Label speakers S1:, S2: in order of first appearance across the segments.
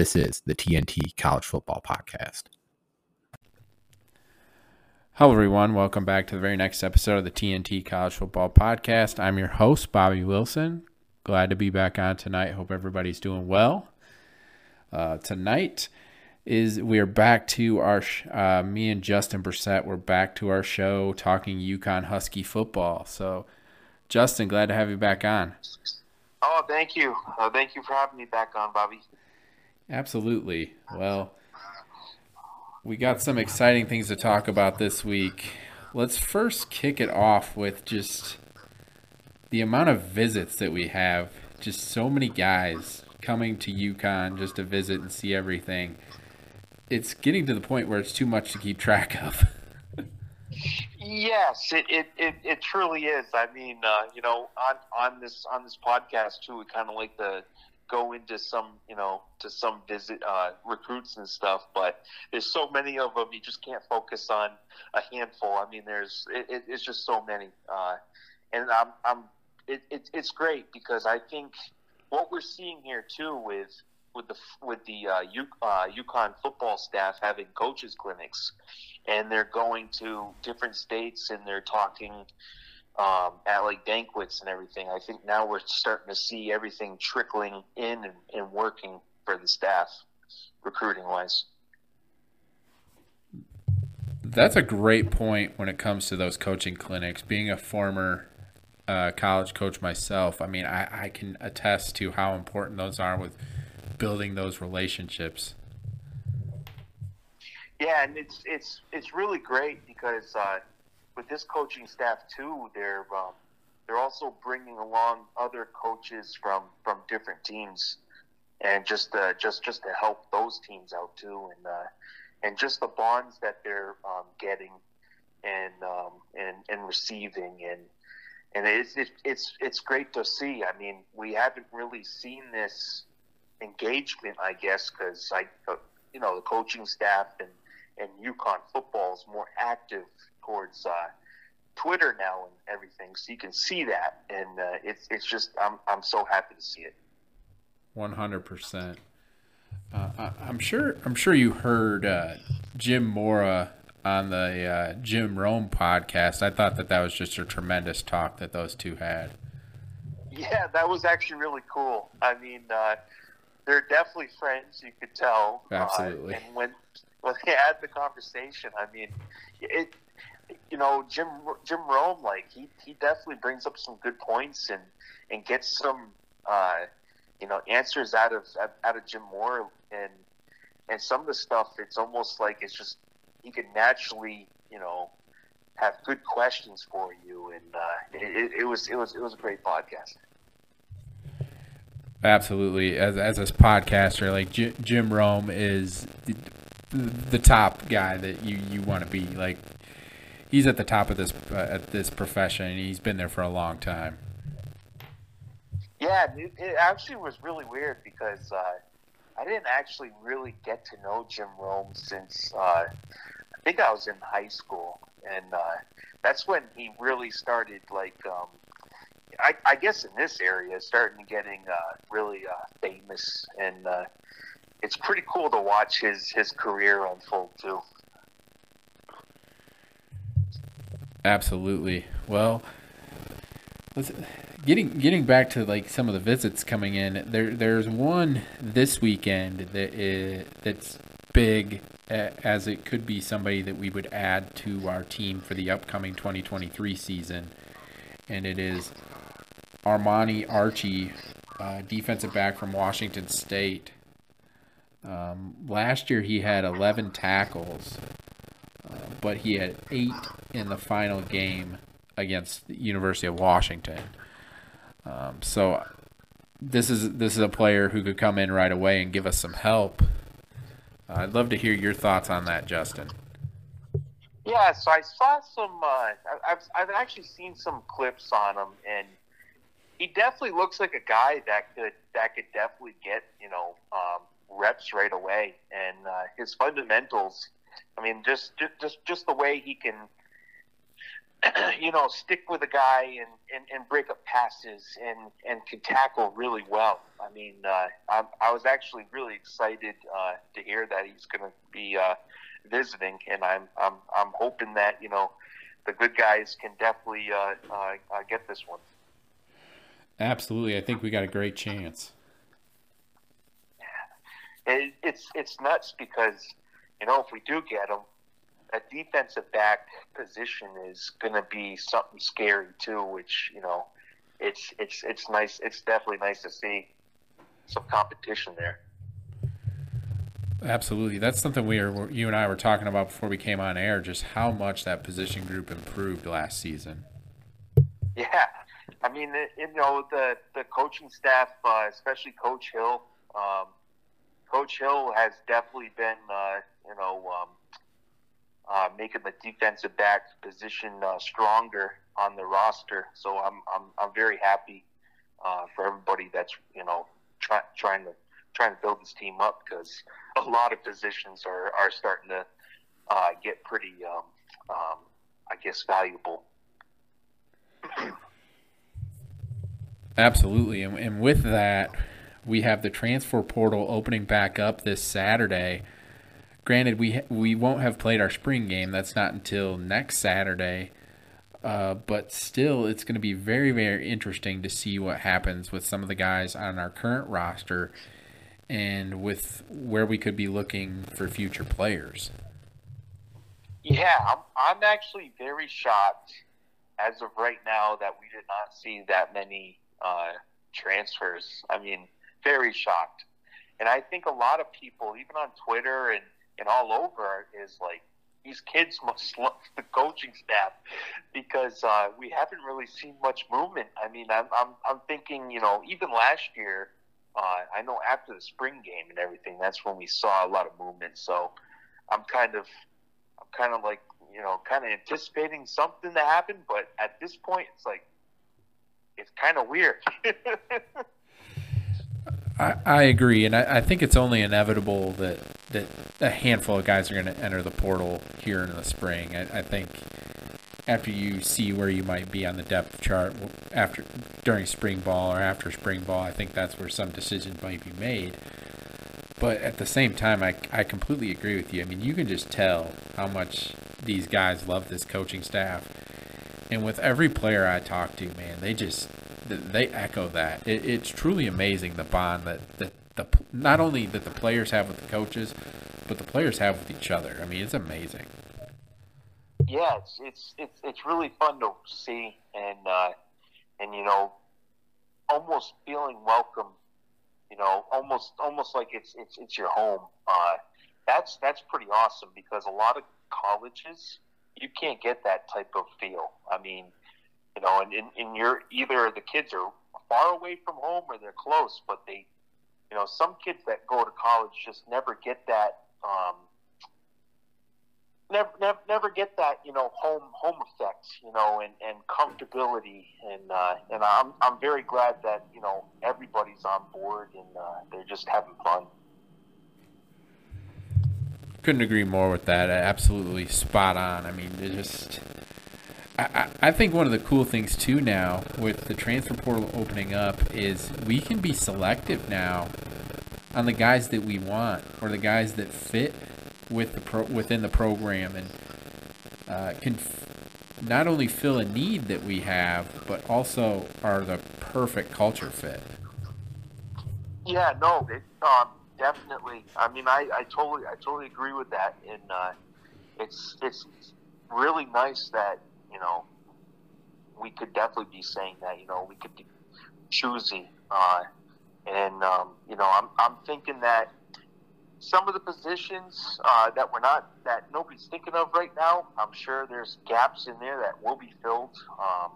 S1: This is the TNT College Football Podcast.
S2: Hello, everyone. Welcome back to the very next episode of the TNT College Football Podcast. I'm your host, Bobby Wilson. Glad to be back on tonight. Hope everybody's doing well. Uh, tonight is we are back to our uh, me and Justin Bressette. We're back to our show talking UConn Husky football. So, Justin, glad to have you back on.
S3: Oh, thank you. Uh, thank you for having me back on, Bobby.
S2: Absolutely. Well, we got some exciting things to talk about this week. Let's first kick it off with just the amount of visits that we have. Just so many guys coming to UConn just to visit and see everything. It's getting to the point where it's too much to keep track of.
S3: yes, it, it, it, it, truly is. I mean, uh, you know, on, on this on this podcast too, we kind of like to go into some, you know, to some visit uh, recruits and stuff. But there's so many of them, you just can't focus on a handful. I mean, there's it, it, it's just so many, uh, and I'm, I'm it, it, it's great because I think what we're seeing here too with with the with the uh, U, uh, UConn football staff having coaches clinics, and they're going to different states and they're talking um, at like banquets and everything. I think now we're starting to see everything trickling in and, and working for the staff, recruiting wise.
S2: That's a great point when it comes to those coaching clinics. Being a former uh, college coach myself, I mean, I, I can attest to how important those are with building those relationships.
S3: Yeah, and it's it's it's really great because uh, with this coaching staff too, they're um, they're also bringing along other coaches from from different teams, and just uh, just just to help those teams out too, and uh, and just the bonds that they're um, getting and um, and and receiving and and it's it's it's great to see. I mean, we haven't really seen this engagement, I guess, because I, you know, the coaching staff and and UConn football is more active towards uh, Twitter now and everything, so you can see that, and uh, it's it's just I'm I'm so happy to see it.
S2: One hundred percent. Uh, I'm sure I'm sure you heard uh, Jim Mora on the uh, Jim Rome podcast. I thought that that was just a tremendous talk that those two had.
S3: Yeah, that was actually really cool. I mean, uh, they're definitely friends. You could tell.
S2: Absolutely.
S3: and when when they had the conversation, I mean, it you know, Jim Jim Rome, like he, he definitely brings up some good points and and gets some uh, you know answers out of out of Jim Mora and and some of the stuff. It's almost like it's just he can naturally you know have good questions for you, and uh, it, it was it was it was a great podcast.
S2: Absolutely, as as a podcaster, like Jim Rome is the, the top guy that you you want to be like he's at the top of this uh, at this profession, and he's been there for a long time.
S3: Yeah, it, actually was really weird because uh, I didn't actually really get to know Jim Rome since uh, I think I was in high school, and uh, that's when he really started like. Um, I, I guess in this area, starting getting uh, really uh, famous, and it's pretty cool to watch his his career unfold too.
S2: Absolutely. Well, getting getting back to like some of the visits coming in. There there's one this weekend that is, that's big as it could be somebody that we would add to our team for the upcoming 2023 season, and it is Armani Archie, uh, defensive back from Washington State. Um, last year he had 11 tackles, but he had eight in the final game against the University of Washington. Um, so this is this is a player who could come in right away and give us some help. I'd love to hear your thoughts on that, Justin.
S3: Yeah, so I saw some. Uh, I've I've actually seen some clips on him, and he definitely looks like a guy that could that could definitely get you know um, reps right away, and uh, his fundamentals. I mean, just just just the way he can you know, stick with a guy and, and, and break up passes and, and can tackle really well. I mean, uh, I, I was actually really excited uh, to hear that he's going to be uh, visiting, and I'm, I'm I'm hoping that you know the good guys can definitely uh, uh, uh, get this one.
S2: Absolutely, I think we got a great chance.
S3: It, it's it's nuts because you know if we do get him, a defensive back position is going to be something scary too. Which you know, it's it's it's nice. It's definitely nice to see some competition there.
S2: Absolutely, that's something we are you and I were talking about before we came on air. Just how much that position group improved last season.
S3: Yeah, I mean, you know, the the coaching staff, uh, especially Coach Hill. Um, Coach Hill has definitely been, uh, you know, um, uh, making the defensive back position uh, stronger on the roster. So I'm I'm, I'm very happy uh, for everybody that's you know try, trying to trying to build this team up because a lot of positions are, are starting to uh, get pretty um, um, I guess valuable.
S2: Absolutely, and, and with that, we have the transfer portal opening back up this Saturday granted, we we won't have played our spring game. That's not until next Saturday. Uh, but still, it's going to be very, very interesting to see what happens with some of the guys on our current roster and with where we could be looking for future players.
S3: Yeah, I'm, I'm actually very shocked as of right now that we did not see that many uh, transfers. I mean, very shocked. And I think a lot of people, even on Twitter and and all over is like these kids must love the coaching staff because uh, we haven't really seen much movement. I mean, I'm I'm, I'm thinking, you know, even last year, uh, I know after the spring game and everything, that's when we saw a lot of movement. So I'm kind of I'm kind of like you know, kind of anticipating something to happen, but at this point, it's like it's kind of weird.
S2: I, I agree, and I, I think it's only inevitable that, that a handful of guys are going to enter the portal here in the spring. I, I think after you see where you might be on the depth chart after during spring ball or after spring ball, I think that's where some decisions might be made. But at the same time, I, I completely agree with you. I mean, you can just tell how much these guys love this coaching staff. And with every player I talk to, man, they just they echo that. It, it's truly amazing the bond that, that the not only that the players have with the coaches, but the players have with each other. I mean, it's amazing.
S3: Yeah, it's it's it's, it's really fun to see, and uh, and you know, almost feeling welcome. You know, almost almost like it's it's it's your home. Uh, that's that's pretty awesome because a lot of colleges you can't get that type of feel. I mean, you know, and in, in your either the kids are far away from home or they're close, but they, you know, some kids that go to college just never get that, um, never, never, never get that, you know, home home effect, you know, and, and comfortability, and uh, and I'm I'm very glad that you know everybody's on board and uh, they're just having fun.
S2: Couldn't agree more with that. Absolutely spot on. I mean, it just I, I think one of the cool things too now with the transfer portal opening up is we can be selective now on the guys that we want or the guys that fit with the pro, within the program and uh, can f- not only fill a need that we have but also are the perfect culture fit.
S3: Yeah, no, it, um, definitely. I mean, I, I totally I totally agree with that, and uh, it's it's really nice that you know, we could definitely be saying that. You know, we could be choosy, uh, and um, you know, I'm I'm thinking that some of the positions uh, that we're not that nobody's thinking of right now. I'm sure there's gaps in there that will be filled. Um,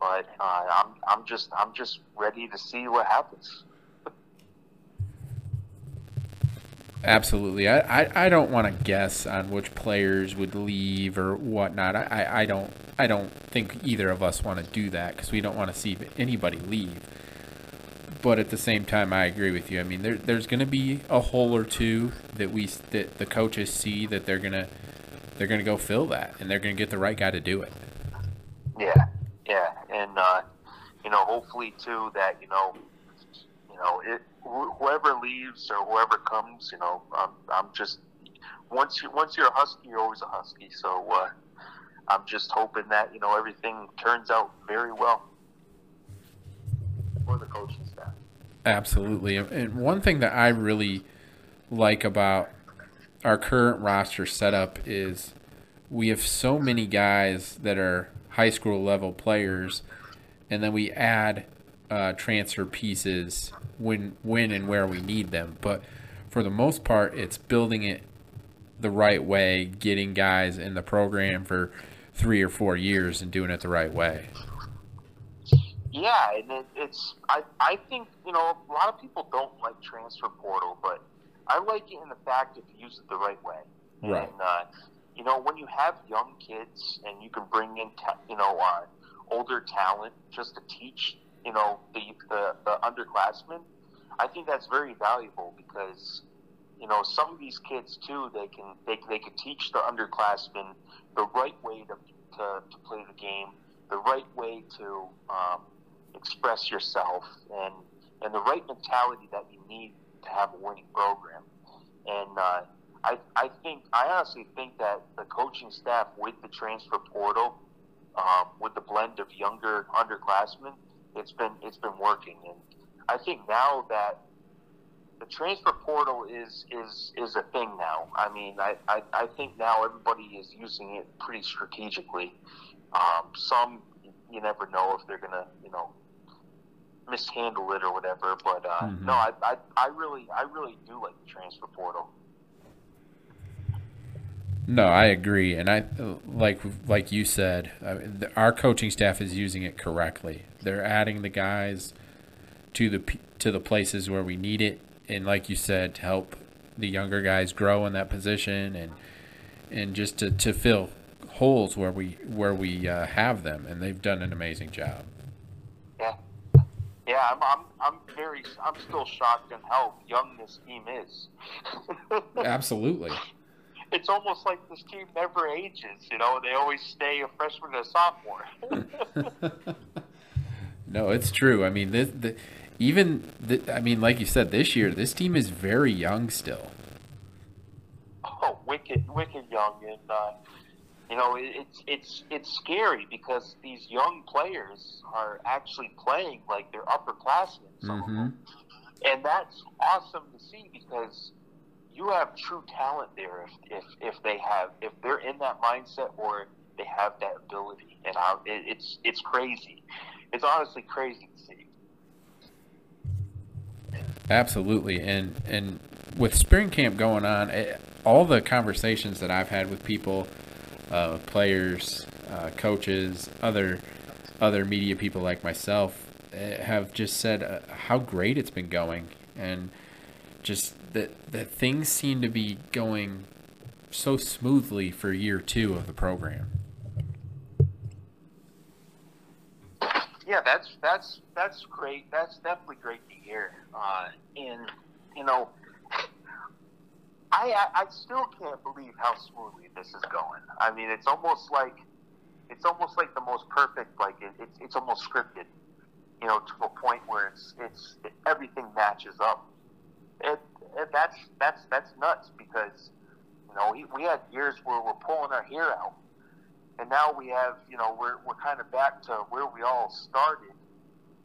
S3: but uh, I'm I'm just I'm just ready to see what happens.
S2: Absolutely. I, I, I don't want to guess on which players would leave or whatnot. I, I, don't I don't think either of us want to do that because we don't want to see anybody leave. But at the same time, I agree with you. I mean, there, there's going to be a hole or two that we that the coaches see that they're gonna they're gonna go fill that, and they're gonna get the right guy to do it.
S3: Yeah, yeah, and uh, you know, hopefully too that you know, you know, it whoever leaves or whoever comes, you know, I'm, I'm just once you once you're a husky, you're always a husky. So uh, I'm just hoping that you know everything turns out very well for the coaching staff.
S2: Absolutely, and one thing that I really like about our current roster setup is we have so many guys that are high school level players, and then we add uh, transfer pieces when when and where we need them. But for the most part, it's building it the right way, getting guys in the program for three or four years and doing it the right way.
S3: Yeah, and it, it's I I think you know a lot of people don't like transfer portal, but I like it in the fact if you use it the right way.
S2: Right.
S3: And uh, you know when you have young kids and you can bring in ta- you know uh, older talent just to teach you know the, the the underclassmen, I think that's very valuable because you know some of these kids too they can they they can teach the underclassmen the right way to to, to play the game, the right way to um, express yourself, and and the right mentality that you need to have a winning program. And uh, I I think I honestly think that the coaching staff with the transfer portal, um, with the blend of younger underclassmen, it's been it's been working, and I think now that the transfer portal is is is a thing now. I mean, I, I, I think now everybody is using it pretty strategically. Um, some you never know if they're gonna you know mishandle it or whatever. But uh,
S2: Mhm.
S3: no, I, I I really I really do like the transfer portal.
S2: No, I agree, and I like like you said, I mean, the- our coaching staff is using it correctly. They're adding the guys to the to the places where we need it, and like you said, to help the younger guys grow in that position, and and just to, to fill holes where we where we uh, have them, and they've done an amazing job.
S3: Yeah, yeah. I'm I'm I'm very I'm still shocked at how young this team is.
S2: Absolutely.
S3: It's almost like this team never ages. You know, they always stay a freshman and a sophomore.
S2: no, it's true. I mean, this, the, even the, I mean, like you said, this year this team is very young still.
S3: oh, wicked, wicked young, and uh, you know, it, it's it's it's scary because these young players are actually playing like they're upperclassmen, some of them. and that's awesome to see because you have true talent there if, if, if they have if they're in that mindset or they have that ability. And I, it, it's it's crazy. It's honestly crazy to see.
S2: Absolutely, and and with spring camp going on, eh, all the conversations that I've had with people, uh, players, uh, coaches, other other media people like myself, eh, have just said uh, how great it's been going, and just that that things seem to be going so smoothly for year two of the program.
S3: yeah that's that's that's great. That's definitely great to hear. Uh, and you know I, I still can't believe how smoothly this is going. I mean it's almost like it's almost like the most perfect like it, it's it's almost scripted you know to a point where it's it's everything matches up. It, it that's that's that's nuts because you know we, had years where we're pulling our hair out and now we have you know we're we're kind of back to where we all started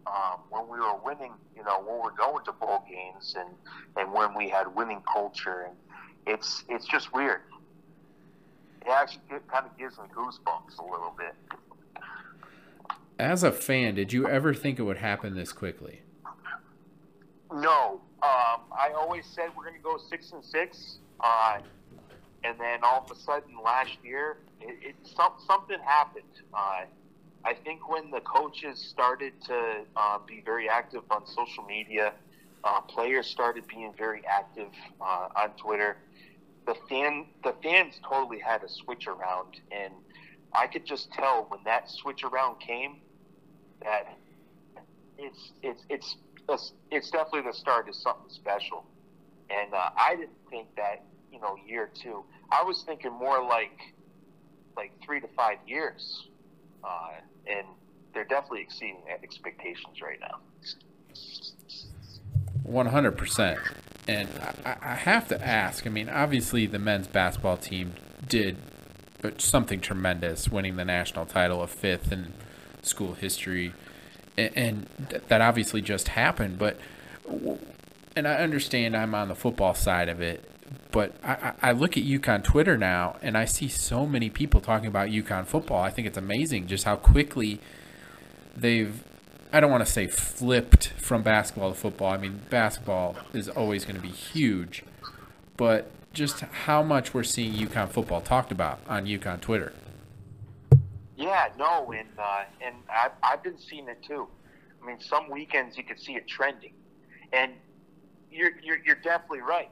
S3: um, when we were winning you know when we're going to bowl games and and when we had winning culture and it's it's just weird it actually get, kind of gives me goosebumps a little bit
S2: As a fan, did you ever think it would happen this quickly?
S3: No, um, I always said we're going to go six and six, uh, and then all of a sudden last year, it, it some, something happened. Uh, I think when the coaches started to uh, be very active on social media, Uh, players started being very active uh, on Twitter. The fan, the fans totally had a switch around, and I could just tell when that switch around came that it's it's it's it's definitely the start of something special. And uh, I didn't think that you know year two. I was thinking more like like three to five years, uh, and they're definitely exceeding expectations right now.
S2: One hundred percent. And I, I have to ask. I mean, obviously, the men's basketball team did something tremendous, winning the national title, of fifth in school history, and, that obviously just happened. But and I understand I'm on the football side of it, but I, I look at UConn Twitter now and I see so many people talking about UConn football. I think it's amazing just how quickly they've I don't want to say flipped from basketball to football. I mean, basketball is always going to be huge, but just how much we're seeing UConn football talked about on UConn Twitter.
S3: Yeah, no, and uh, and I've, I've been seeing it too. I mean, some weekends you could see it trending, and you're you're, you're definitely right.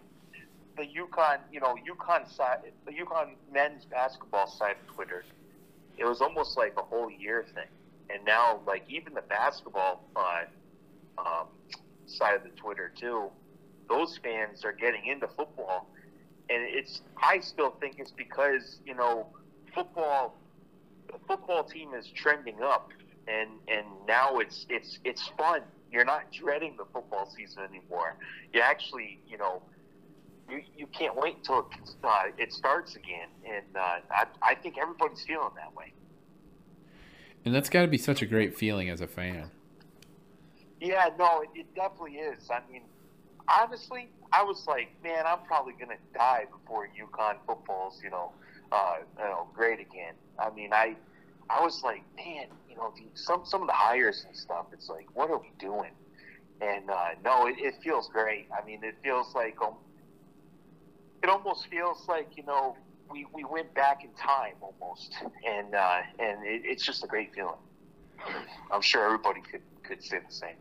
S3: The UConn, you know, UConn side, the UConn men's basketball side of Twitter, it was almost like a whole year thing and now like even the basketball uh, um, side of the Twitter too, those fans are getting into football, and it's I still think it's because you know football, the football team is trending up, and and now it's it's it's fun. You're not dreading the football season anymore. You actually, you know, you, you can't wait until it, uh, it starts again, and uh, I I think everybody's feeling that way.
S2: And that's got to be such a great feeling as a fan.
S3: Yeah, no, it, it definitely is. I mean, honestly, I was like, man, I'm probably gonna die before UConn football's, you know, uh, you know, great again. I mean, I, I was like, man, you know, the, some some of the hires and stuff. It's like, what are we doing? And uh, no, it, it feels great. I mean, it feels like um, it almost feels like you know we, we went back in time almost, and uh, and it, it's just a great feeling. I'm sure everybody could could say the same.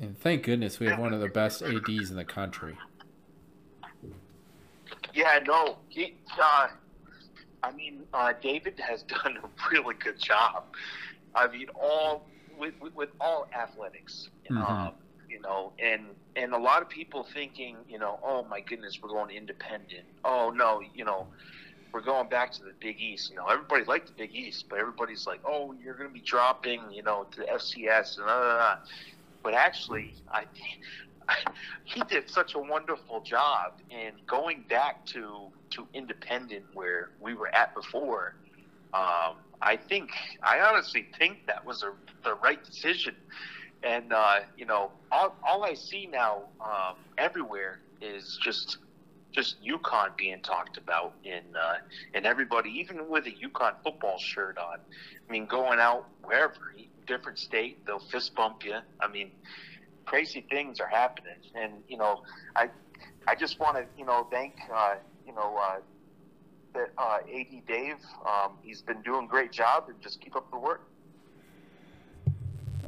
S2: And thank goodness we have one of the best ads in the country.
S3: Yeah, no, he, uh, I mean, uh, David has done a really good job. I mean, all with with, with all athletics. Mm-hmm. Um, you know, and and a lot of people thinking, you know, oh my goodness, we're going independent. Oh no, you know, we're going back to the Big East. You know, everybody liked the Big East, but everybody's like, oh, you're going to be dropping, you know, to the FCS and blah, blah, blah. But actually, I, I he did such a wonderful job in going back to to independent where we were at before. Um, I think I honestly think that was a, the right decision and uh, you know, all, all I see now um, everywhere is just just UConn being talked about in uh, and everybody, even with a UConn football shirt on. I mean, going out wherever, different state, they'll fist bump you. I mean, crazy things are happening, and you know, I I just want to you know thank uh, you know. Uh, that uh, AD Dave, um, he's been doing a great job, and just keep up the work.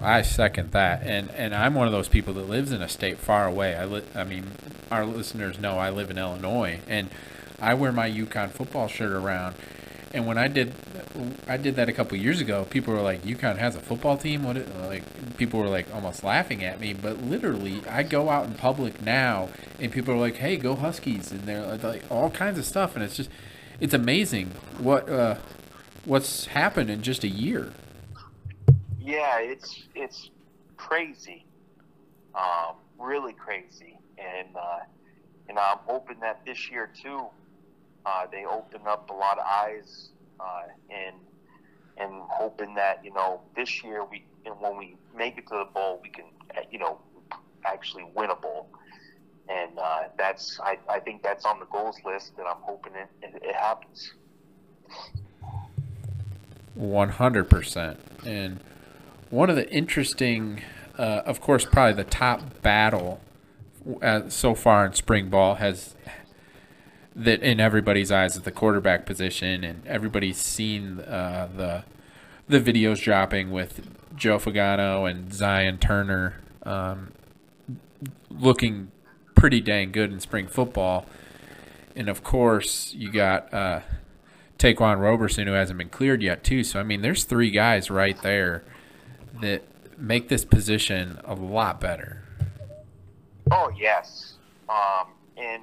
S2: I second that, and and I'm one of those people that lives in a state far away. I li- I mean, our listeners know I live in Illinois, and I wear my UConn football shirt around. And when I did, I did that a couple years ago. People were like, "UConn has a football team." What? Like people were like almost laughing at me. But literally, I go out in public now, and people are like, "Hey, go Huskies!" And they're like all kinds of stuff, and it's just, it's amazing what uh, what's happened in just a year.
S3: Yeah, it's it's crazy, um, really crazy, and uh, and I'm hoping that this year too, uh, they open up a lot of eyes, uh, and and hoping that you know this year we and when we make it to the bowl, we can uh, you know actually win a bowl, and uh, that's I, I think that's on the goals list, and I'm hoping it it, it happens.
S2: One hundred percent, and one of the interesting, uh, of course, probably the top battle uh, so far in spring ball has that in everybody's eyes is the quarterback position, and everybody's seen uh, the the videos dropping with Joe Fagnano and Zion Turner um, looking pretty dang good in spring football. And of course, you got uh, Ta'Quan Roberson, who hasn't been cleared yet, too. So, I mean, there's three guys right there that make this position a lot better.
S3: Oh, yes. Um, and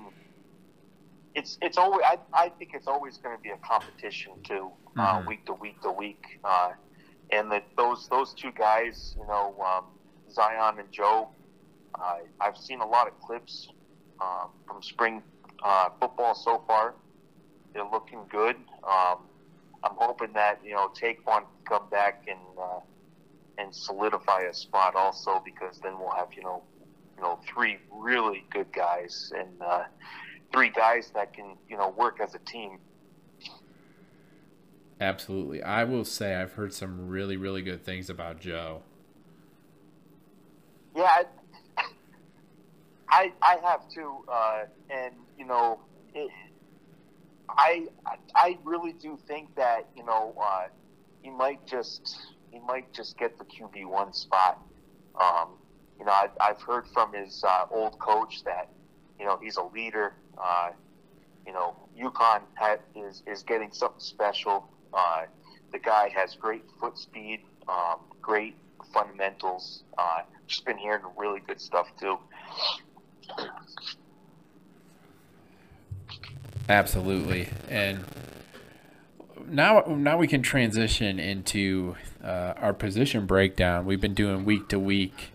S3: it's it's always I, I think it's always going to be a competition too, uh,
S2: Mhm.
S3: week to week to week. Uh, and that those those two guys, you know, um, Zion and Joe, uh, I've seen a lot of clips um, from spring uh, football so far. They're looking good. Um, I'm hoping that you know Taquan can come back and uh, and solidify a spot also because then we'll have you know you know three really good guys and uh, three guys that can you know work as a team.
S2: Absolutely. I will say I've heard some really, really good things about Joe.
S3: Yeah, I I, I have too, uh, and you know, it, I I really do think that you know uh, he might just he might just get the QB one spot. Um, you know, I, I've heard from his uh, old coach that you know he's a leader. Uh, you know, UConn ha is is getting something special. Uh, the guy has great foot speed, um, great fundamentals. Uh, just been hearing really good stuff too.
S2: Absolutely. And now now we can transition into uh, our position breakdown. We've been doing week to week.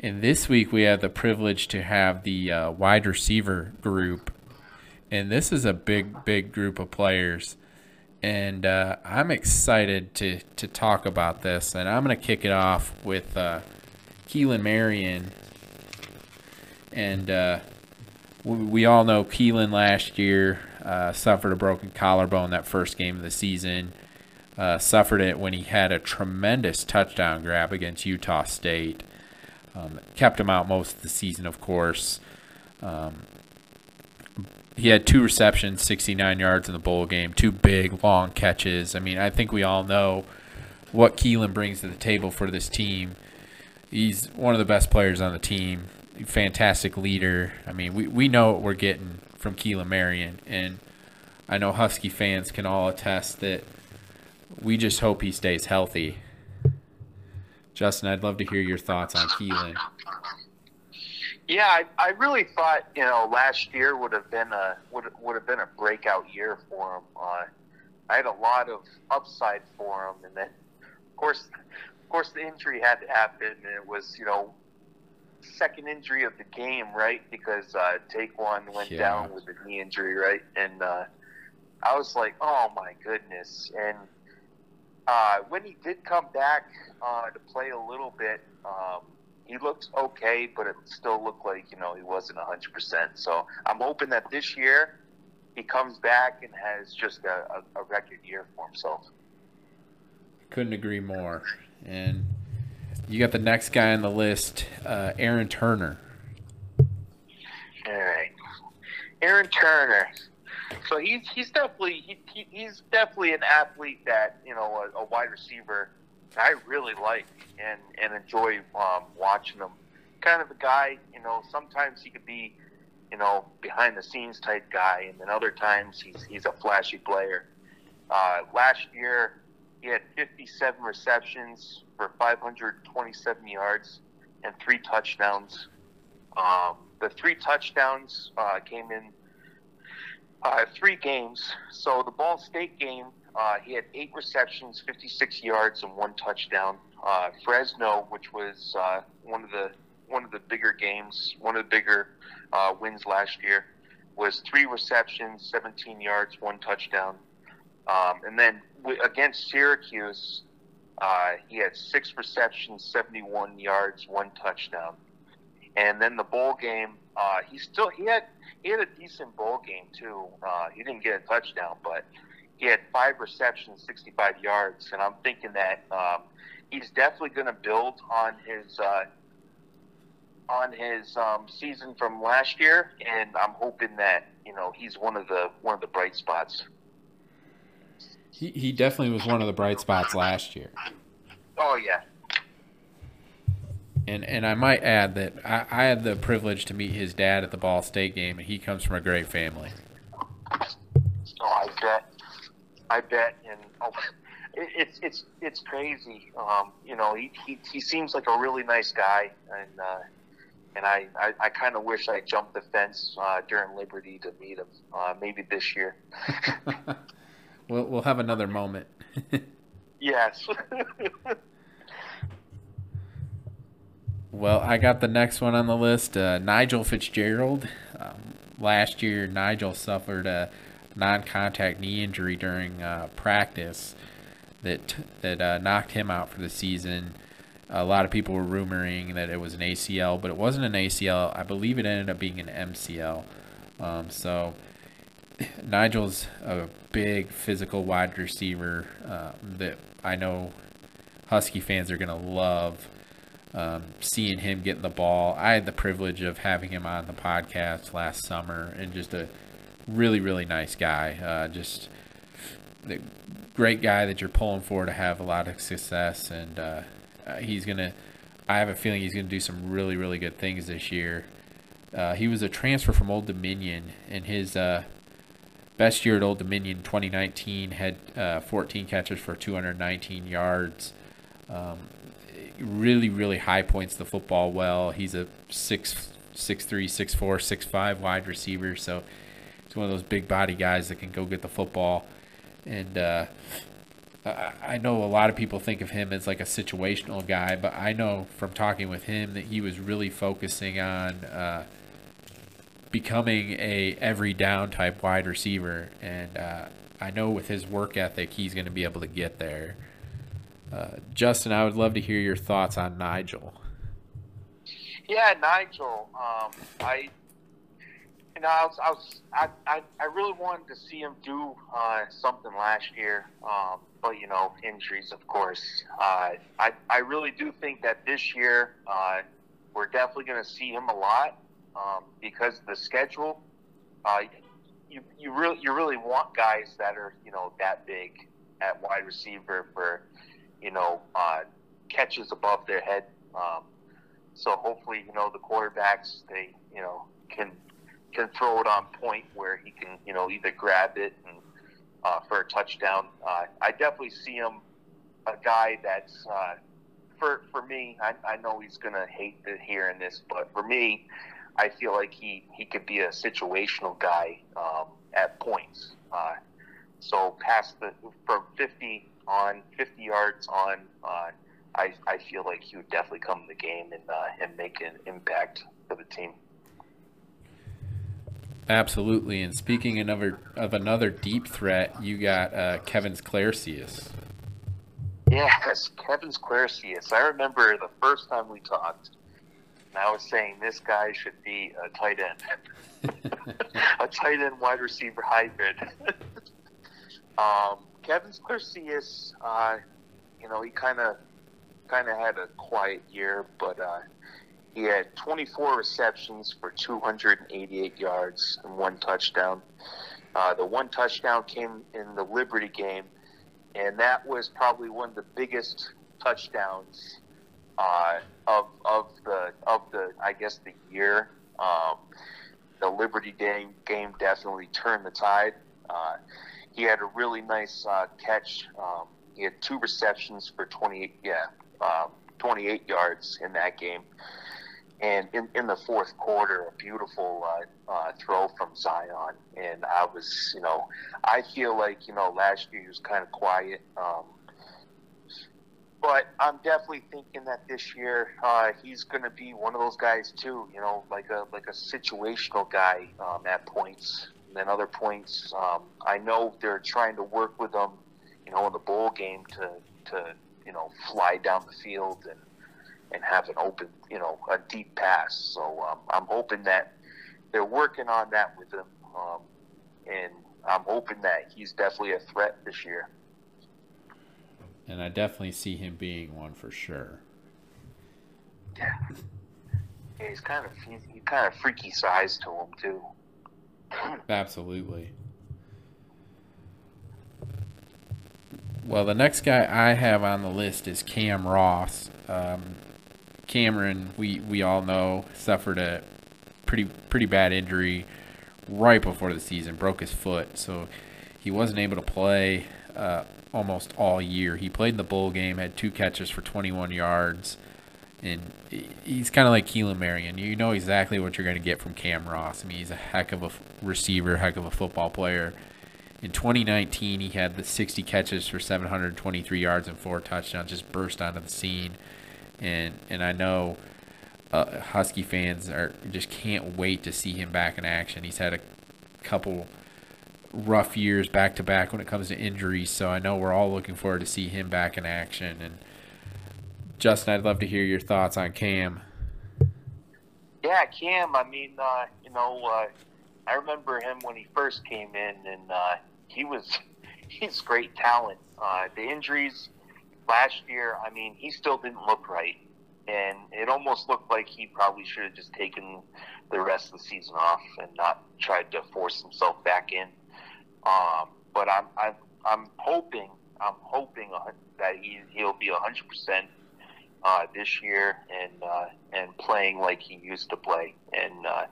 S2: And this week we have the privilege to have the uh, wide receiver group. And this is a big, big group of players. And uh, I'm excited to, to talk about this. And I'm going to kick it off with uh, Keelan Marion. And uh, we, we all know Keelan last year uh, suffered a broken collarbone that first game of the season. Uh, suffered it when he had a tremendous touchdown grab against Utah State. Um, kept him out most of the season, of course. Um, he had two receptions, 69 yards in the bowl game, two big, long catches. I mean, I think we all know what Keelan brings to the table for this team. He's one of the best players on the team, fantastic leader. I mean, we, we know what we're getting from Keelan Marion, and I know Husky fans can all attest that we just hope he stays healthy. Justin, I'd love to hear your thoughts on Keelan.
S3: Yeah, I, I really thought you know last year would have been a would would have been a breakout year for him. Uh, I had a lot of upside for him, and then of course, of course, the injury had to happen, and it was you know second injury of the game, right? Because uh, One went
S2: Yeah.
S3: down with a knee injury, right? And uh, I was like, oh my goodness. And uh, when he did come back uh, to play a little bit, um, he looked okay, but it still looked like you know he wasn't hundred percent. So I'm hoping that this year he comes back and has just a, a, a record year for himself.
S2: Couldn't agree more. And you got the next guy on the list, uh, Aaron Turner.
S3: All right, Aaron Turner. So he's he's definitely he, he, he's definitely an athlete that you know a, a wide receiver I really like and and enjoy um, watching him. Kind of a guy, you know. Sometimes he could be, you know, behind the scenes type guy, and then other times he's he's a flashy player. Uh, last year, he had 57 receptions for 527 yards and three touchdowns. Um, the three touchdowns uh, came in uh, three games. So the Ball State game, uh, he had eight receptions, 56 yards, and one touchdown. Uh, Fresno, which was uh, one of the one of the bigger games, one of the bigger uh, wins last year, was three receptions, 17 yards, one touchdown. Um, and then w- against Syracuse, uh, he had six receptions, 71 yards, one touchdown. And then the bowl game, uh, he still he had he had a decent bowl game too. Uh, he didn't get a touchdown, but he had five receptions, 65 yards. And I'm thinking that um, he's definitely going to build on his uh, on his um, season from last year, and I'm hoping that you know he's one of the one of the bright spots.
S2: He, he definitely was one of the bright spots last year.
S3: Oh yeah,
S2: And and I might add that I, I had the privilege to meet his dad at the Ball State game, and he comes from a great family.
S3: Oh, I bet. I bet. And oh, it, it's it's it's crazy. Um, you know, he, he he seems like a really nice guy, and uh, and I I, I kind of wish I jumped the fence uh, during Liberty to meet him. Uh, maybe this year.
S2: we'll we'll have another moment.
S3: yes.
S2: Well, I got the next one on the list. Uh, Nigel Fitzgerald. Um, last year, Nigel suffered a non-contact knee injury during uh, practice that that uh, knocked him out for the season. A lot of people were rumoring that it was an ACL, but it wasn't an ACL. I believe it ended up being an MCL. Um, so Nigel's a big physical wide receiver uh, that I know Husky fans are going to love um, seeing him getting the ball. I had the privilege of having him on the podcast last summer and just a really, really nice guy. Uh, just the great guy that you're pulling for to have a lot of success. And uh, uh he's to, I have a feeling he's to do some really, really good things this year. Uh, he was a transfer from Old Dominion, and his uh, best year at Old Dominion 2019 had uh, 14 catches for 219 yards. Um, really, really high points the football well. He's a six, six three, six four, six five wide receiver, so he's one of those big body guys that can go get the football. And uh, I know a lot of people think of him as like a situational guy, but I know from talking with him that he was really focusing on uh, becoming a every down type wide receiver, and uh, I know with his work ethic, he's going to be able to get there. Uh, Justin, I would love to hear your thoughts on Nigel.
S3: Yeah, Nigel. Um, I, you know, I was, I, was I, I, I, really wanted to see him do uh, something last year, um, but you know, injuries, of course. Uh, I, I really do think that this year uh, we're definitely going to see him a lot um, because the schedule. Uh, you, you really you really want guys that are you know that big at wide receiver for you know, uh, catches above their head. Um, so hopefully, you know, the quarterbacks they, you know, can can throw it on point where he can, you know, either grab it and uh, for a touchdown. Uh, I definitely see him a guy that's uh, for for me. I, I know he's gonna hate the, hearing this, but for me, I feel like he he could be a situational guy um, at points. Uh, so past the from 50 on 50 yards on, uh, I, I feel like he would definitely come in the game and, uh, and make an impact for the team.
S2: Absolutely. And speaking another, of another deep threat, you got uh, Kevens Clercius.
S3: Yes, Kevens Clercius. I remember the first time we talked, and I was saying this guy should be a tight end, a tight end wide receiver hybrid. um, Kevin Clercius, uh, you know, he kind of kind of had a quiet year, but uh, he had 24 receptions for 288 yards and one touchdown. Uh, the one touchdown came in the Liberty game, and that was probably one of the biggest touchdowns uh, of of the of the I guess the year. Um, the Liberty game game definitely turned the tide. Uh, he had a really nice uh, catch. Um, he had two receptions for 28, yeah, um, 28 yards in that game. And in, in the fourth quarter, a beautiful uh, uh, throw from Zion. And I was, you know, I feel like, you know, last year he was kind of quiet. Um, but I'm definitely thinking that this year uh, he's going to be one of those guys too. You know, like a like a situational guy um, at points and then other points. Um, I know they're trying to work with them, you know, in the bowl game to to you know fly down the field and and have an open, you know, a deep pass. So um, I'm hoping that they're working on that with him, um, and I'm hoping that he's definitely a threat this year.
S2: And I definitely see him being one for sure.
S3: Yeah. yeah he's kind of he's, he's kind of freaky size to him too.
S2: Absolutely. Well, the next guy I have on the list is Cam Ross. Um, Cameron, we we all know suffered a pretty pretty bad injury right before the season, broke his foot, so he wasn't able to play uh, almost all year. He played in the bowl game, had two catches for 21 yards, and he's kind of like Keelan Marion. You know exactly what you're going to get from Cam Ross. I mean, he's a heck of a receiver, heck of a football player. In 2019, he had the 60 catches for 723 yards and four touchdowns, just burst onto the scene. And and I know uh, Husky fans are just can't wait to see him back in action. He's had a couple rough years back to back when it comes to injuries, so I know we're all looking forward to see him back in action. And Justin, I'd love to hear your thoughts on Cam.
S3: Yeah, Cam. I mean, uh, you know, uh, I remember him when he first came in, and uh, he was he's great talent. Uh, the injuries last year, I mean, he still didn't look right, and it almost looked like he probably should have just taken the rest of the season off and not tried to force himself back in. Um, but I'm I'm I'm hoping I'm hoping that he he'll be hundred percent uh, this year and uh, and playing like he used to play and. Uh,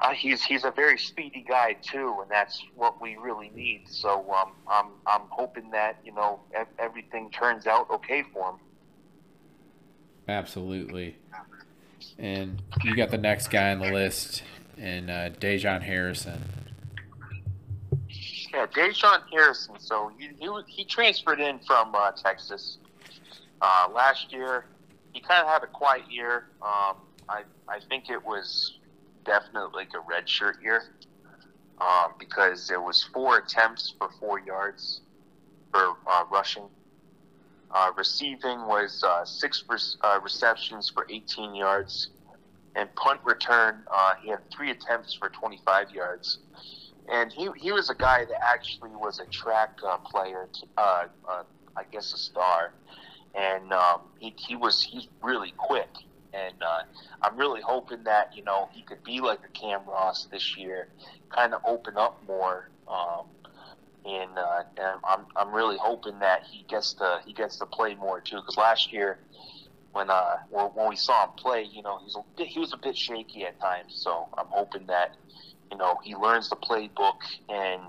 S3: uh, he's he's a very speedy guy too, and that's what we really need. So um, I'm I'm hoping that you know everything turns out okay for him.
S2: Absolutely. And you got the next guy on the list, and uh, Dejon Harrison.
S3: Yeah, Dejon Harrison. So he he, he transferred in from uh, Texas uh, last year. He kind of had a quiet year. Um, I I think it was definitely like a red shirt year um, because there was four attempts for four yards for uh, rushing. Uh, receiving was uh, six re- uh, receptions for 18 yards, and punt return uh, he had three attempts for 25 yards. And he, he was a guy that actually was a track uh, player, I guess a star, and um, he, he was he's really quick and uh, I'm really hoping that you know he could be like a Cam Ross this year, kind of open up more. Um, and, uh, and I'm I'm really hoping that he gets to he gets to play more too. Because last year, when uh when we saw him play, you know he's a bit, he was a bit shaky at times. So I'm hoping that you know he learns the playbook and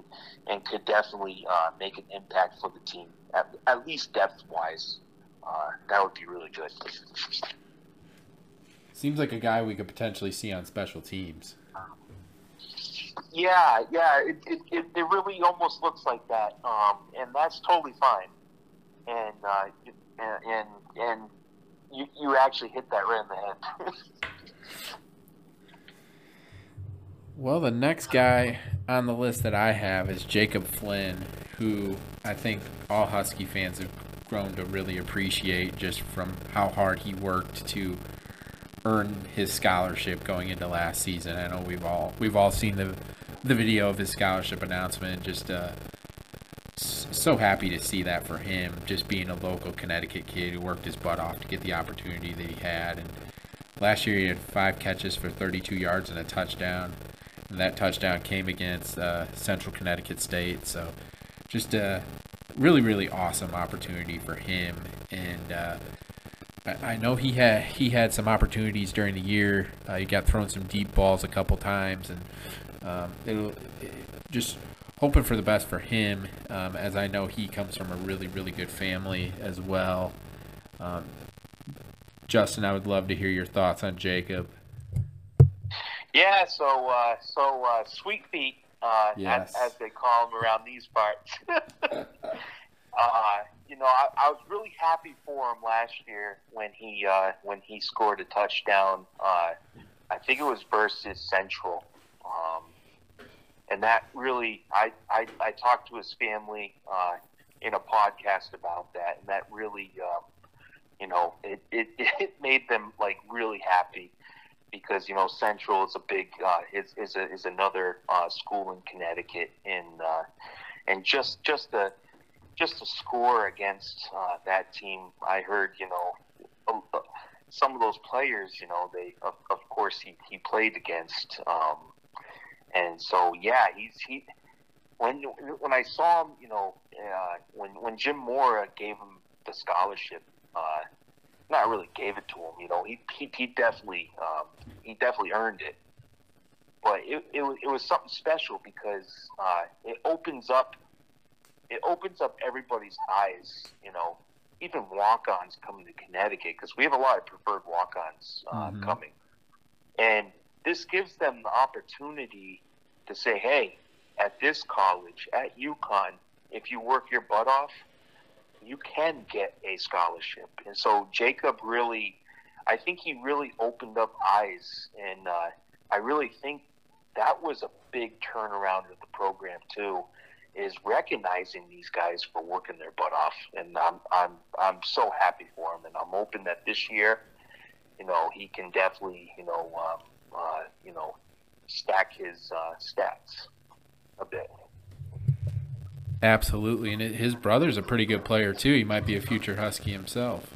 S3: and could definitely uh, make an impact for the team at, at least depth wise. Uh, that would be really good.
S2: Seems like a guy we could potentially see on special teams.
S3: Yeah, yeah, it, it, it, it really almost looks like that, um, and that's totally fine. And uh, and and, and you you actually hit that right in the head.
S2: well, the next guy on the list that I have is Jacob Flynn, who I think all Husky fans have grown to really appreciate just from how hard he worked to earn his scholarship going into last season. I know we've all we've all seen the the video of his scholarship announcement. Just uh, so happy to see that for him. Just being a local Connecticut kid who worked his butt off to get the opportunity that he had. And last year he had five catches for 32 yards and a touchdown. And that touchdown came against uh, Central Connecticut State. So just a really really awesome opportunity for him and. Uh, I know he had he had some opportunities during the year. Uh, he got thrown some deep balls a couple times, and um, it'll it, just hoping for the best for him. Um, as I know he comes from a really really good family as well. Um, Justin, I would love to hear your thoughts on Jacob.
S3: Yeah, so uh, so uh, Sweet Feet, uh, yes. as, as, they call him around these parts. Uh, you know, I, I, was really happy for him last year when he uh, when he scored a touchdown. Uh, I think it was versus Central, um, and that really I, I, I talked to his family uh, in a podcast about that, and that really uh, you know it, it it made them like really happy because you know Central is a big uh, is is, a, is another uh, school in Connecticut, and uh, and just just the just to score against uh, that team, I heard, you know, some of those players, you know, they, of, of course, he, he played against. Um, and so, yeah, he's, he, when, when I saw him, you know, uh, when, when Jim Mora gave him the scholarship, uh, not really gave it to him. You know, he he, he definitely um, he definitely earned it. But it, it was it was something special because uh, it opens up it opens up everybody's eyes. You know, even walk-ons coming to Connecticut because we have a lot of preferred walk-ons uh,
S2: Mhm.
S3: coming, and this gives them the opportunity to say, "Hey, at this college, at UConn, if you work your butt off, you can get a scholarship." And so Jacob really, I think he really opened up eyes, and uh, I really think that was a big turnaround of the program too is recognizing these guys for working their butt off, and I'm I'm I'm so happy for him, and I'm hoping that this year, you know, he can definitely, you know, um, uh, you know, stack his uh, stats a bit.
S2: Absolutely, and his brother's a pretty good player too. He might be a future Husky himself.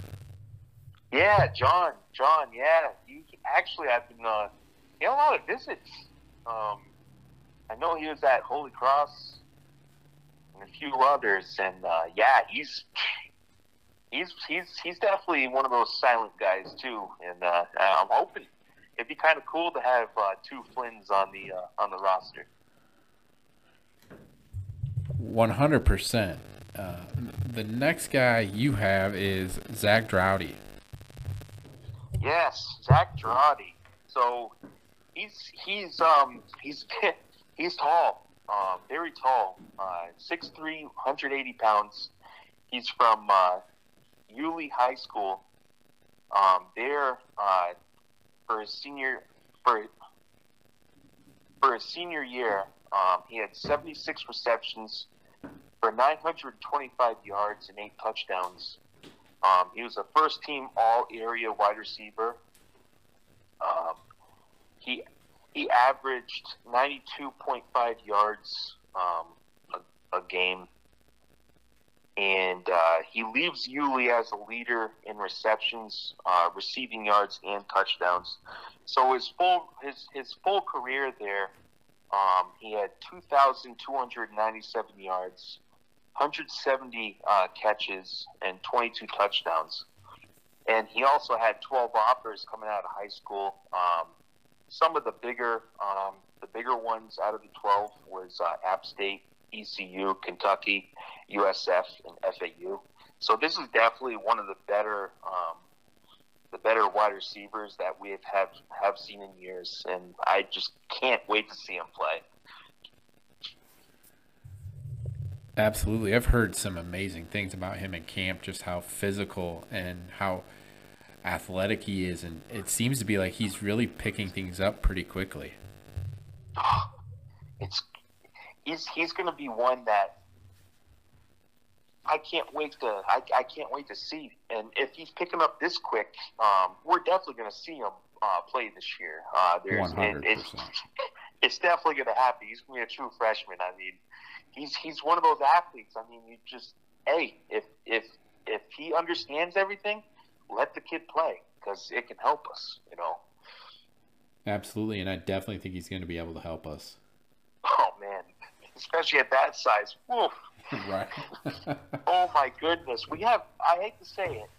S3: Yeah, John, John, yeah. He, actually, I've been uh, he had a lot of visits. Um, I know he was at Holy Cross and a few others, and uh, yeah, he's he's he's he's definitely one of those silent guys too. And uh, I'm hoping it'd be kind of cool to have uh, two Flynns on the uh, on the roster.
S2: One hundred percent. Uh, The next guy you have is Zach Droughty.
S3: Yes, Zach Girardi. So he's he's um he's he's tall, uh, very tall, uh, 6'3", 180 pounds. He's from uh, Yulee High School. Um, there uh, for his senior for for his senior year, um, he had 76 receptions for 925 yards and eight touchdowns. Um, he was a first team all area wide receiver. Um, he he averaged 92.5 yards um, a, a game. And uh, he leaves Yulee as a leader in receptions, uh, receiving yards, and touchdowns. So his full his his full career there, um, he had 2,297 yards, 170 uh, catches, and 22 touchdowns. And he also had 12 offers coming out of high school. Um, some of the bigger um, the bigger ones out of the 12 was uh, App State, ECU, Kentucky, USF, and FAU. So this is definitely one of the better um, the better wide receivers that we have, have have seen in years, and I just can't wait to see him play.
S2: Absolutely. I've heard some amazing things about him in camp, just how physical and how athletic he is. And it seems to be like he's really picking things up pretty quickly.
S3: It's he's he's going to be one that I can't wait to I, I can't wait to see. And if he's picking up this quick, um, we're definitely going to see him uh, play this year. Uh, there's it,
S2: 100%.
S3: it's it's definitely going to happen. He's going to be a true freshman. I mean, he's he's one of those athletes. I mean, you just hey, if if if he understands everything, let the kid play because it can help us. You know.
S2: Absolutely. And I definitely think he's going to be able to help us.
S3: Oh man, especially at that size. Woof.
S2: right.
S3: Oh my goodness, we have. I hate to say it.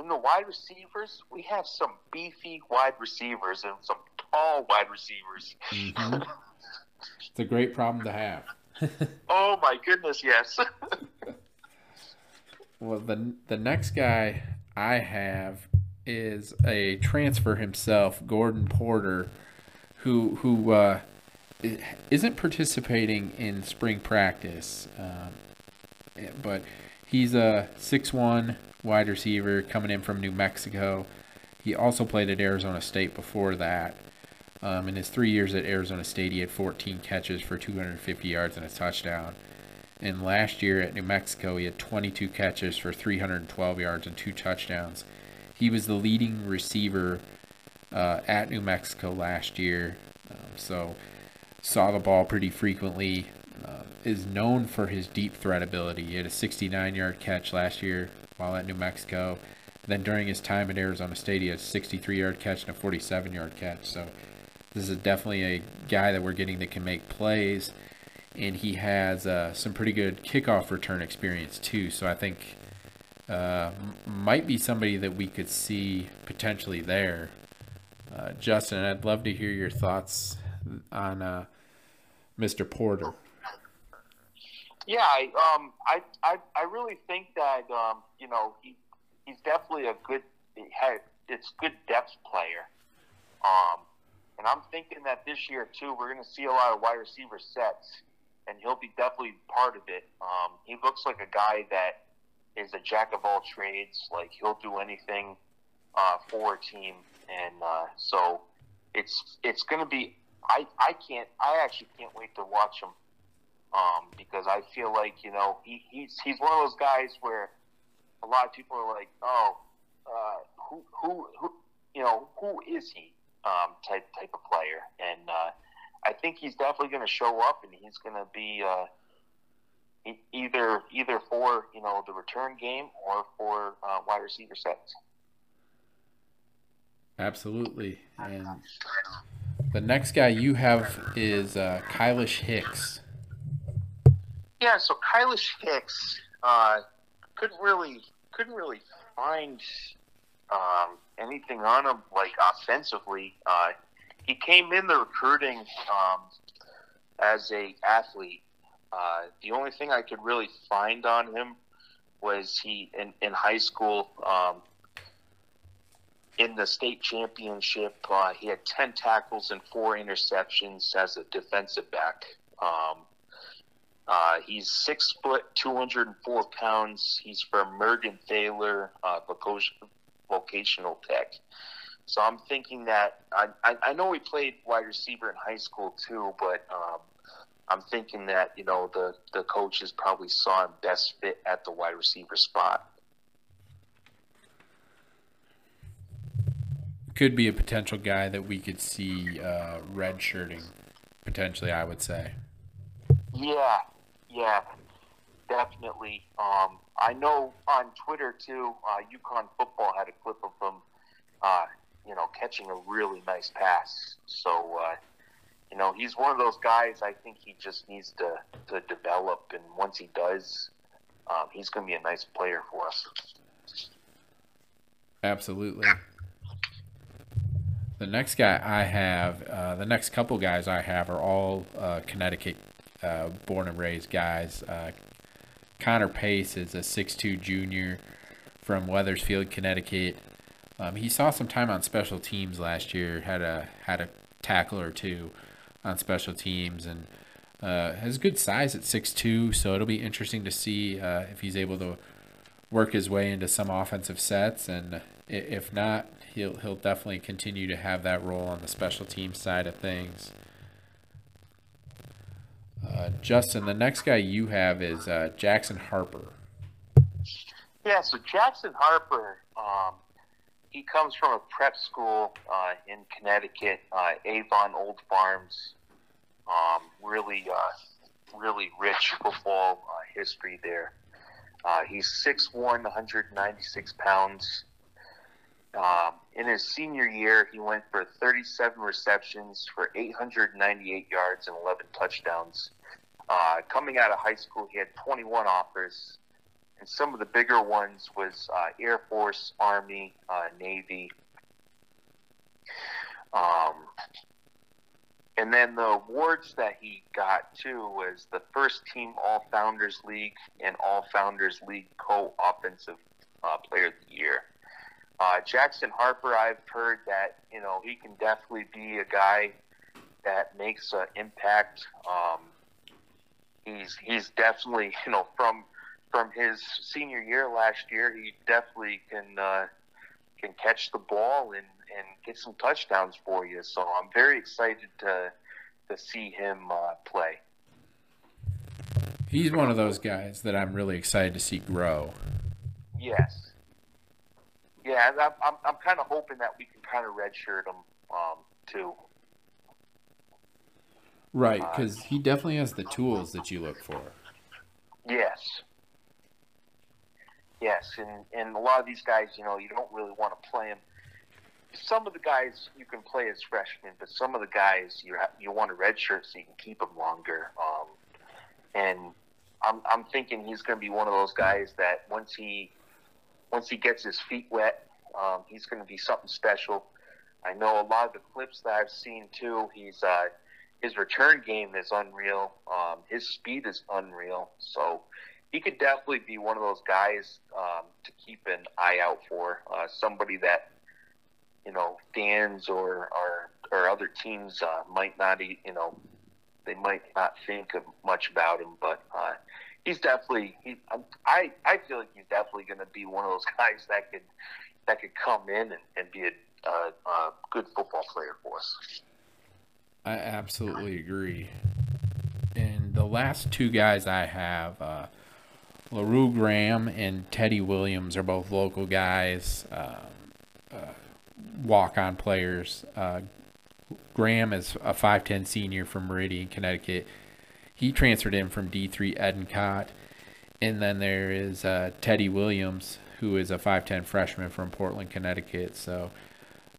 S3: In the wide receivers, we have some beefy wide receivers and some tall wide receivers.
S2: Mhm. It's a great problem to have.
S3: Oh my goodness, yes.
S2: Well, the the next guy I have is a transfer himself, Gordon Porter, who who uh, isn't participating in spring practice, um, but he's a six one wide receiver coming in from New Mexico. He also played at Arizona State before that. Um, in his three years at Arizona State, he had 14 catches for 250 yards and a touchdown. And last year at New Mexico, he had 22 catches for 312 yards and two touchdowns. He was the leading receiver uh, at New Mexico last year, um, so saw the ball pretty frequently. Uh, is known for his deep threat ability. He had a 69-yard catch last year while at New Mexico. Then during his time at Arizona State, he had a 63-yard catch and a 47-yard catch. So this is definitely a guy that we're getting that can make plays and he has uh, some pretty good kickoff return experience too. So I think uh, might be somebody that we could see potentially there. Uh, Justin, I'd love to hear your thoughts on uh, Mr. Porter.
S3: Yeah, I, um, I, I, I really think that um, you know he, he's definitely a good, it's good depth player. Um, and I'm thinking that this year too, we're going to see a lot of wide receiver sets, and he'll be definitely part of it. Um, he looks like a guy that is a jack of all trades. Like he'll do anything uh, for a team, and uh, so it's it's going to be. I I can't. I actually can't wait to watch him um, because I feel like you know he, he's he's one of those guys where a lot of people are like, oh, uh, who who who you know who is he um, type type of player, and uh, I think he's definitely going to show up, and he's going to be uh, either either for you know the return game or for uh, wide receiver sets.
S2: Absolutely, and the next guy you have is uh, Kylish Hicks.
S3: Yeah, so Kylish Hicks uh, couldn't really couldn't really find um, anything on him like offensively. Uh, he came in the recruiting um, as a athlete. Uh, the only thing I could really find on him was he in, in high school um, in the state championship. Uh, he had ten tackles and four interceptions as a defensive back. Um, uh, he's six foot, 204 pounds. He's from Mergenthaler uh, Vocational Tech. So I'm thinking that I, I, I, know we played wide receiver in high school too, but um, I'm thinking that you know the the coaches probably saw him best fit at the wide receiver spot.
S2: Could be a potential guy that we could see uh, red shirting, potentially. I would say.
S3: Yeah, yeah, definitely. Um, I know on Twitter too. Uh, UConn football had a clip of him, uh, you know, catching a really nice pass. So, uh, you know, he's one of those guys. I think he just needs to to develop, and once he does, um, he's going to be a nice player for us.
S2: Absolutely. The next guy I have, uh, the next couple guys I have are all uh, Connecticut uh, born and raised guys. Connor Pace is a 6'2 junior from Wethersfield, Connecticut. Um, he saw some time on special teams last year. Had a had a tackle or two on special teams, and uh, has good size at 6'2". So it'll be interesting to see uh, if he's able to work his way into some offensive sets, and if not, he'll he'll definitely continue to have that role on the special team side of things. Uh, Justin, the next guy you have is uh, Jackson Harper.
S3: Yeah, so Jackson Harper, um, he comes from a prep school uh, in Connecticut, uh, Avon Old Farms. Um, really, uh, really rich football history there. he's 6'1", 196 pounds. Um, in his senior year, he went for 37 receptions for 898 yards and 11 touchdowns. Uh, coming out of high school, he had 21 offers, and some of the bigger ones was uh, Air Force, Army, uh, Navy. Um, and then the awards that he got too was the first team All Founders League and All Founders League co-offensive uh, player of the year. Uh, Jackson Harper, I've heard that you know he can definitely be a guy that makes an impact. Um, he's he's definitely you know from from his senior year last year, he definitely can uh, can catch the ball and and get some touchdowns for you. So I'm very excited to to see him uh, play.
S2: He's one of those guys that I'm really excited to see grow.
S3: Yes yeah, I'm, I'm, I'm kind of hoping that we can kind of redshirt him um, too.
S2: Right, because uh, he definitely has the tools that you look for.
S3: Yes. Yes, and, and a lot of these guys, you know, you don't really want to play them. Some of the guys you can play as freshmen, but some of the guys you ha- you want a redshirt so you can keep them longer. Um, and I'm I'm thinking he's going to be one of those guys that once he once he gets his feet wet, um, he's going to be something special. I know a lot of the clips that I've seen too. He's uh, his return game is unreal. Um, his speed is unreal. So he could definitely be one of those guys um, to keep an eye out for. Uh, somebody that you know fans or or, or other teams uh, might not you know they might not think much about him, but uh, he's definitely he. I I feel like he's definitely going to be one of those guys that could that could come in and, and be a, a, a good football player for us.
S2: I absolutely agree. And the last two guys I have, uh, LaRue Graham and Teddy Williams, are both local guys, uh, uh, walk on players. Uh, Graham is a 5'10 senior from Meriden, Connecticut. He transferred in from D3 Endicott. And then there is uh, Teddy Williams, who is a 5'10 freshman from Portland, Connecticut. So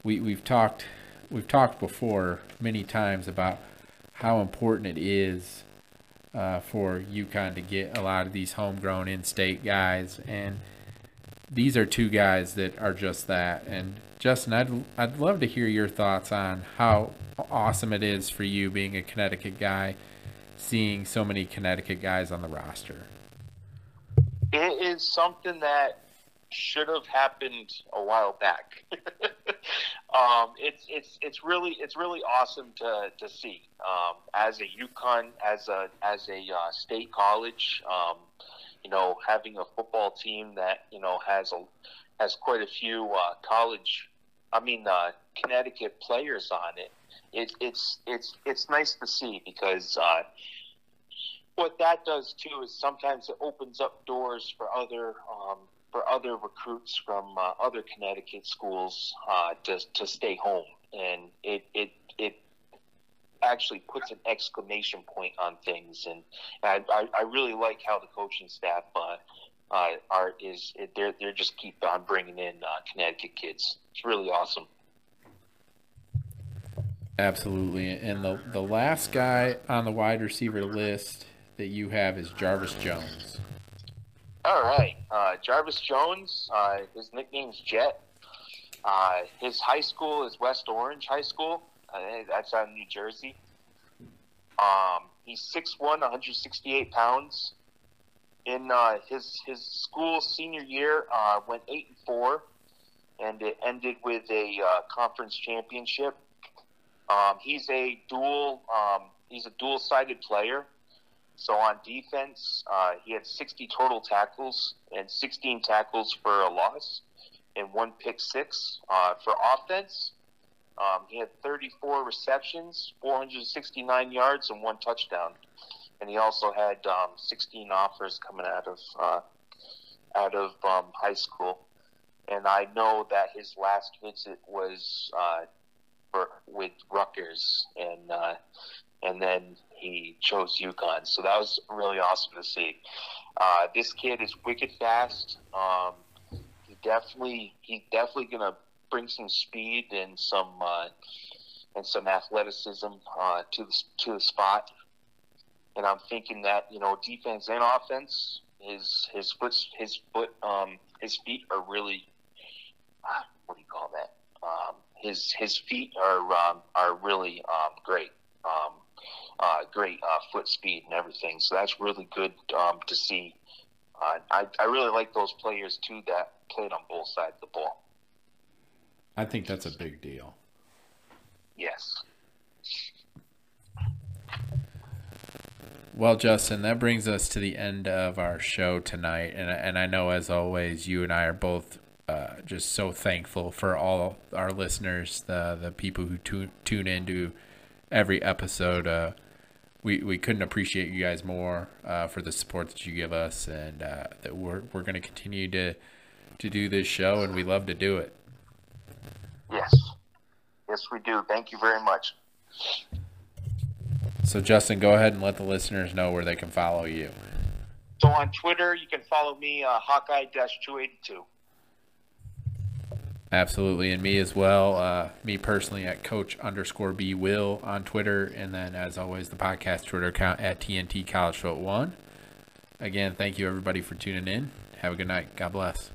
S2: we, we've talked we've talked before many times about how important it is uh, for UConn to get a lot of these homegrown in-state guys, and these are two guys that are just that. And Justin, I'd I'd love to hear your thoughts on how awesome it is for you being a Connecticut guy, seeing so many Connecticut guys on the roster.
S3: It is something that should have happened a while back. um, it's it's it's really it's really awesome to to see um, as a UConn as a as a uh, state college. Um, you know, having a football team that you know has a has quite a few uh, college, I mean, uh, Connecticut players on it. it. It's it's it's nice to see because uh, what that does too is sometimes it opens up doors for other um, for other recruits from uh, other Connecticut schools uh, to to stay home, and it it it actually puts an exclamation point on things, and I I, I really like how the coaching staff. Uh, uh, are is they're they're just keep on bringing in uh, Connecticut kids. It's really awesome.
S2: Absolutely, and the the last guy on the wide receiver list that you have is Jarvis Jones.
S3: All right, uh, Jarvis Jones. Uh, his nickname's Jet. Uh, his high school is West Orange High School. Uh, that's out in New Jersey. Um, he's 6'1", 168 pounds. In uh, his his school senior year, uh, went eight and four, and it ended with a conference championship. Um, he's a dual um, he's a dual sided player. So on defense, uh, he had 60 total tackles and 16 tackles for a loss and one pick six. Uh, for offense, um, he had 34 receptions, 469 yards, and one touchdown. And he also had um, 16 offers coming out of uh, out of um, high school. And I know that his last visit was uh, for, with Rutgers, and uh, and then he chose UConn. So that was really awesome to see. Uh, this kid is wicked fast. Um, he definitely he's definitely gonna bring some speed and some uh, and some athleticism uh, to the to the spot. And I'm thinking that you know defense and offense, his his foot his foot um, his feet are really uh, what do you call that? Um, his his feet are um, are really um, great. Um, uh, great uh, foot speed and everything. So that's really good um, to see. Uh, I, I really like those players too that played on both sides of the ball.
S2: I think that's a big deal.
S3: Yes.
S2: Well, Justin, that brings us to the end of our show tonight, and and I know as always, you and I are both uh, just so thankful for all our listeners, the the people who tune tune into every episode. Uh, we, we couldn't appreciate you guys more uh, for the support that you give us, and uh, that we're we're going to continue to to do this show, and we love to do it.
S3: Yes, yes, we do. Thank you very much.
S2: So, Justin, go ahead and let the listeners know where they can follow you.
S3: So on Twitter, you can follow me, uh, Hawkeye two eighty two.
S2: Absolutely, and me as well. Uh, me personally at Coach underscore B Will on Twitter, and then as always the podcast Twitter account at TNT College Foot One. Again, thank you everybody for tuning in. Have a good night. God bless.